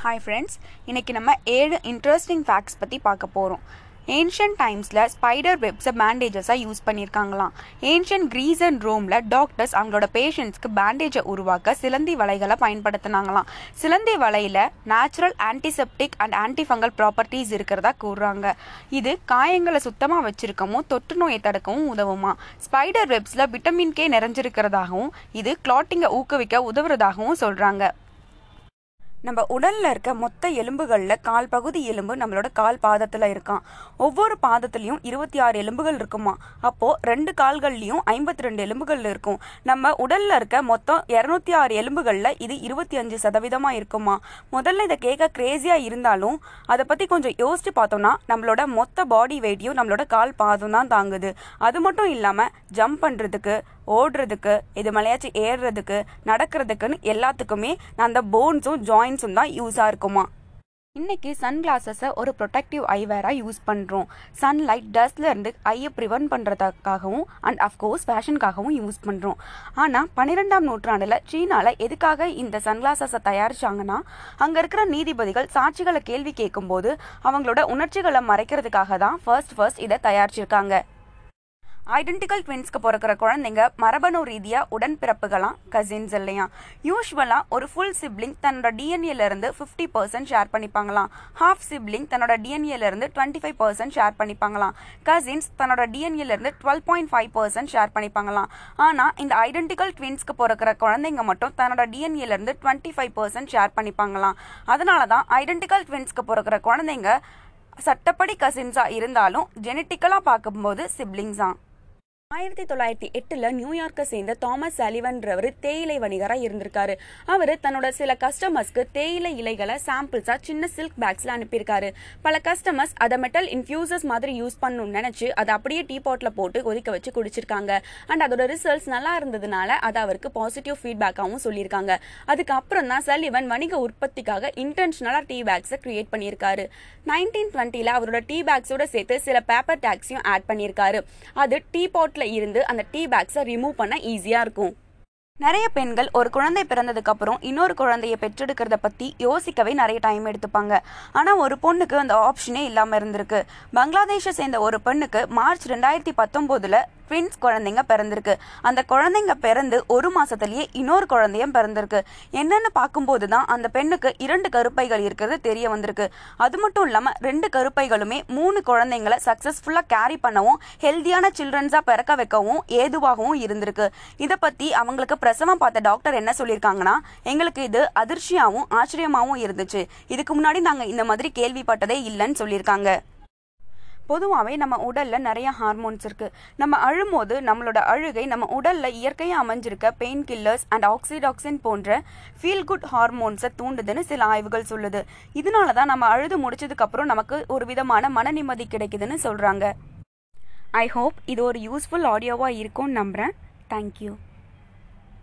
Hi friends இன்றைக்கி நம்ம ஏழு இன்ட்ரெஸ்டிங் ஃபேக்ட்ஸ் பற்றி பார்க்க போகிறோம் ஏன்ஷியன் டைம்ஸில் ஸ்பைடர் வெப்ஸை பேண்டேஜஸாக யூஸ் பண்ணியிருக்காங்களாம். ஏன்ஷியன் க்ரீஸ் அண்ட் ரோமில் டாக்டர்ஸ் அவங்களோட பேஷண்ட்ஸ்க்கு பேண்டேஜை உருவாக்க சிலந்தி வலைகளை பயன்படுத்தினாங்களாம். சிலந்தி வலையில் natural antiseptic and antifungal properties இருக்கிறதா கூறுறாங்க. இது காயங்களை சுத்தமாக வச்சிருக்கவும் தொற்று நோயை தடுக்கவும் உதவுமா? ஸ்பைடர் வெப்ஸில் விட்டமின் கே நிறைஞ்சிருக்கிறதாகவும் இது கிளாட்டிங்கை ஊக்குவிக்க உதவுறதாகவும் சொல்கிறாங்க நம்ம உடலில் இருக்க மொத்த எலும்புகளில் கால் பகுதி எலும்பு நம்மளோட கால் பாதத்தில் இருக்கான் ஒவ்வொரு பாதத்துலேயும் இருபத்தி ஆறு எலும்புகள் இருக்குமா? அப்போது ரெண்டு கால்கள்லேயும் ஐம்பத்தி ரெண்டு எலும்புகள் இருக்கும். நம்ம உடலில் இருக்க மொத்தம் இரநூத்தி ஆறு எலும்புகளில் இது இருபத்தி அஞ்சு சதவீதமாக இருக்குமா? முதல்ல இதை கேட்க க்ரேஸியாக இருந்தாலும் அதை பற்றி கொஞ்சம் யோசிச்சு பார்த்தோம்னா நம்மளோட மொத்த பாடி வெயிட்டையும் நம்மளோட கால் பாதம் தான் தாங்குது. அது மட்டும் இல்லாமல் ஜம்ப் பண்ணுறதுக்கு ஓடுறதுக்கு இது மலையாச்சும் ஏறுறதுக்கு நடக்கிறதுக்குன்னு எல்லாத்துக்குமே அந்த போன்ஸும் ஜாயின் பாயிண்ட்ஸும் தான் யூஸாக இருக்குமா? இன்றைக்கி சன் கிளாஸஸை ஒரு ப்ரொடெக்டிவ் ஐவேராக யூஸ் பண்ணுறோம் சன்லைட் டஸ்ட்லேருந்து ஐயை ப்ரிவென்ட் பண்ணுறதுக்காகவும் அண்ட் அஃப்கோர்ஸ் ஃபேஷனுக்காகவும் யூஸ் பண்ணுறோம் ஆனால் பன்னிரெண்டாம் நூற்றாண்டில் சீனாவில் எதுக்காக இந்த சன்கிளாஸஸை தயாரிச்சாங்கன்னா அங்கே இருக்கிற நீதிபதிகள் சாட்சிகளை கேள்வி கேட்கும்போது அவங்களோட உணர்ச்சிகளை மறைக்கிறதுக்காக தான் ஃபர்ஸ்ட் ஃபர்ஸ்ட் இதை தயாரிச்சிருக்காங்க. ஐடென்டிக்கல் ட்வின்ஸ்க்கு பிறக்கிற குழந்தைங்க மரபணு ரீதியாக உடன்பிறப்புகளாம் கசின்ஸ் இல்லையா? யூஸ்வலாக ஒரு ஃபுல் சிப்ளிங் தன்னோட டிஎன்ஏலேருந்து ஃபிஃப்டி பர்சன்ட் ஷேர் பண்ணிப்பாங்களாம் ஹாஃப் சிப்ளிங் தன்னோட டிஎன்ஏலேருந்து டுவெண்ட்டி ஃபைவ் பர்சன்ட் ஷேர் பண்ணிப்பாங்களாம் கசின்ஸ் தன்னோட டிஎன்ஏலேருந்து twelve point five percent share பண்ணிப்பாங்களாம் ஆனால் இந்த ஐடென்டிக்கல் ட்வின்ஸ்க்கு பிறக்கிற குழந்தைங்க மட்டும் தன்னோட டிஎன்ஏலேருந்து டுவெண்ட்டி ஃபைவ் பர்சன்ட் ஷேர் பண்ணிப்பாங்களாம் அதனால தான் ஐடென்டிக்கல் ட்வின்ஸ்க்கு பிறக்கிற குழந்தைங்க சட்டப்படி கசின்ஸாக இருந்தாலும் ஜெனட்டிக்கலாக பார்க்கும்போது சிப்ளிங்ஸா ஆயிரத்தி தொள்ளாயிரத்தி எட்டுல நியூயார்க்கை சேர்ந்த தாமஸ் சலிவன்றவர் தேயிலை வணிகராக இருந்திருக்காரு. அவர் தன்னோட சில கஸ்டமர்ஸ்க்கு தேயிலை இலைகளை சாம்பிள்ஸா சின்ன சில்க் பேக்ஸ்ல அனுப்பியிருக்காரு. பல கஸ்டமர்ஸ் அதை மெட்டல் இன்ஃபியூசர்ஸ் மாதிரி யூஸ் பண்ணணும்னு நினைச்சு அதை அப்படியே டீ பாட்ல போட்டு கொதிக்க வச்சு குடிச்சிருக்காங்க. அண்ட் அதோட ரிசல்ட்ஸ் நல்லா இருந்ததுனால அது அவருக்கு பாசிட்டிவ் ஃபீட்பேக்காகவும் சொல்லியிருக்காங்க. அதுக்கப்புறம் தான் சலிவன் வணிக உற்பத்திக்காக இன்டென்ஷனலா டீ பேக்ஸை கிரியேட் பண்ணியிருக்காரு. நைன்டீன் டுவெண்ட்டில அவரோட டீ பேக்ஸோட சேர்த்து சில பேப்பர் டேக்ஸையும் ஆட் பண்ணியிருக்காரு. அது டீ பாட் இருந்து அந்த டீ பேக்ஸை ரிமூவ் பண்ண ஈஸியாக இருக்கும். நிறைய பெண்கள் ஒரு குழந்தை பிறந்ததுக்கு அப்புறம் இன்னொரு குழந்தைய பெற்றெடுக்கிறத பத்தி யோசிக்கவே நிறைய டைம் எடுத்துப்பாங்க. ஆனா ஒரு பொண்ணுக்கு அந்த ஆப்ஷனே இல்லாம இருந்திருக்கு. பங்களாதேஷை சேர்ந்த ஒரு பெண்ணுக்கு மார்ச் ரெண்டாயிரத்தி பத்தொன்பதுல ட்வின்ஸ் குழந்தைங்க பிறந்திருக்கு. அந்த குழந்தைங்க பிறந்து ஒரு மாசத்துலயே இன்னொரு குழந்தையும் பிறந்திருக்கு. என்னன்னு பார்க்கும்போது தான் அந்த பெண்ணுக்கு இரண்டு கருப்பைகள் இருக்கிறது தெரிய வந்திருக்கு. அது மட்டும் இல்லாம ரெண்டு கருப்பைகளுமே மூணு குழந்தைங்களை சக்சஸ்ஃபுல்லா கேரி பண்ணவும் ஹெல்தியான சில்ட்ரன்ஸா பிறக்க வைக்கவும் ஏதுவாகவும் இருந்திருக்கு. இதை பத்தி அவங்களுக்கு பிரசவம் பார்த்த டாக்டர் என்ன சொல்லியிருக்காங்கன்னா எங்களுக்கு இது அதிர்ச்சியாகவும் ஆச்சரியமாகவும் இருந்துச்சு. இதுக்கு முன்னாடி நாங்க இந்த மாதிரி கேள்விப்பட்டதே இல்லைன்னு சொல்லியிருக்காங்க. பொதுவாகவே நம்ம உடலில் நிறைய ஹார்மோன்ஸ் இருக்குது நம்ம அழும்போது நம்மளோட அழுகை நம்ம உடலில் இயற்கையாக அமைஞ்சிருக்க பெயின் கில்லர்ஸ் அண்ட் ஆக்சிடாக்சின் போன்ற ஃபீல் குட் ஹார்மோன்ஸை தூண்டுதுன்னு சில ஆய்வுகள் சொல்லுது. இதனால தான் நம்ம அழுது முடிச்சதுக்கப்புறம் நமக்கு ஒரு விதமான மன நிம்மதி கிடைக்குதுன்னு சொல்கிறாங்க ஐ ஹோப் இது ஒரு யூஸ்ஃபுல் ஆடியோவாக இருக்கும்னு நம்புகிறேன் தேங்க்யூ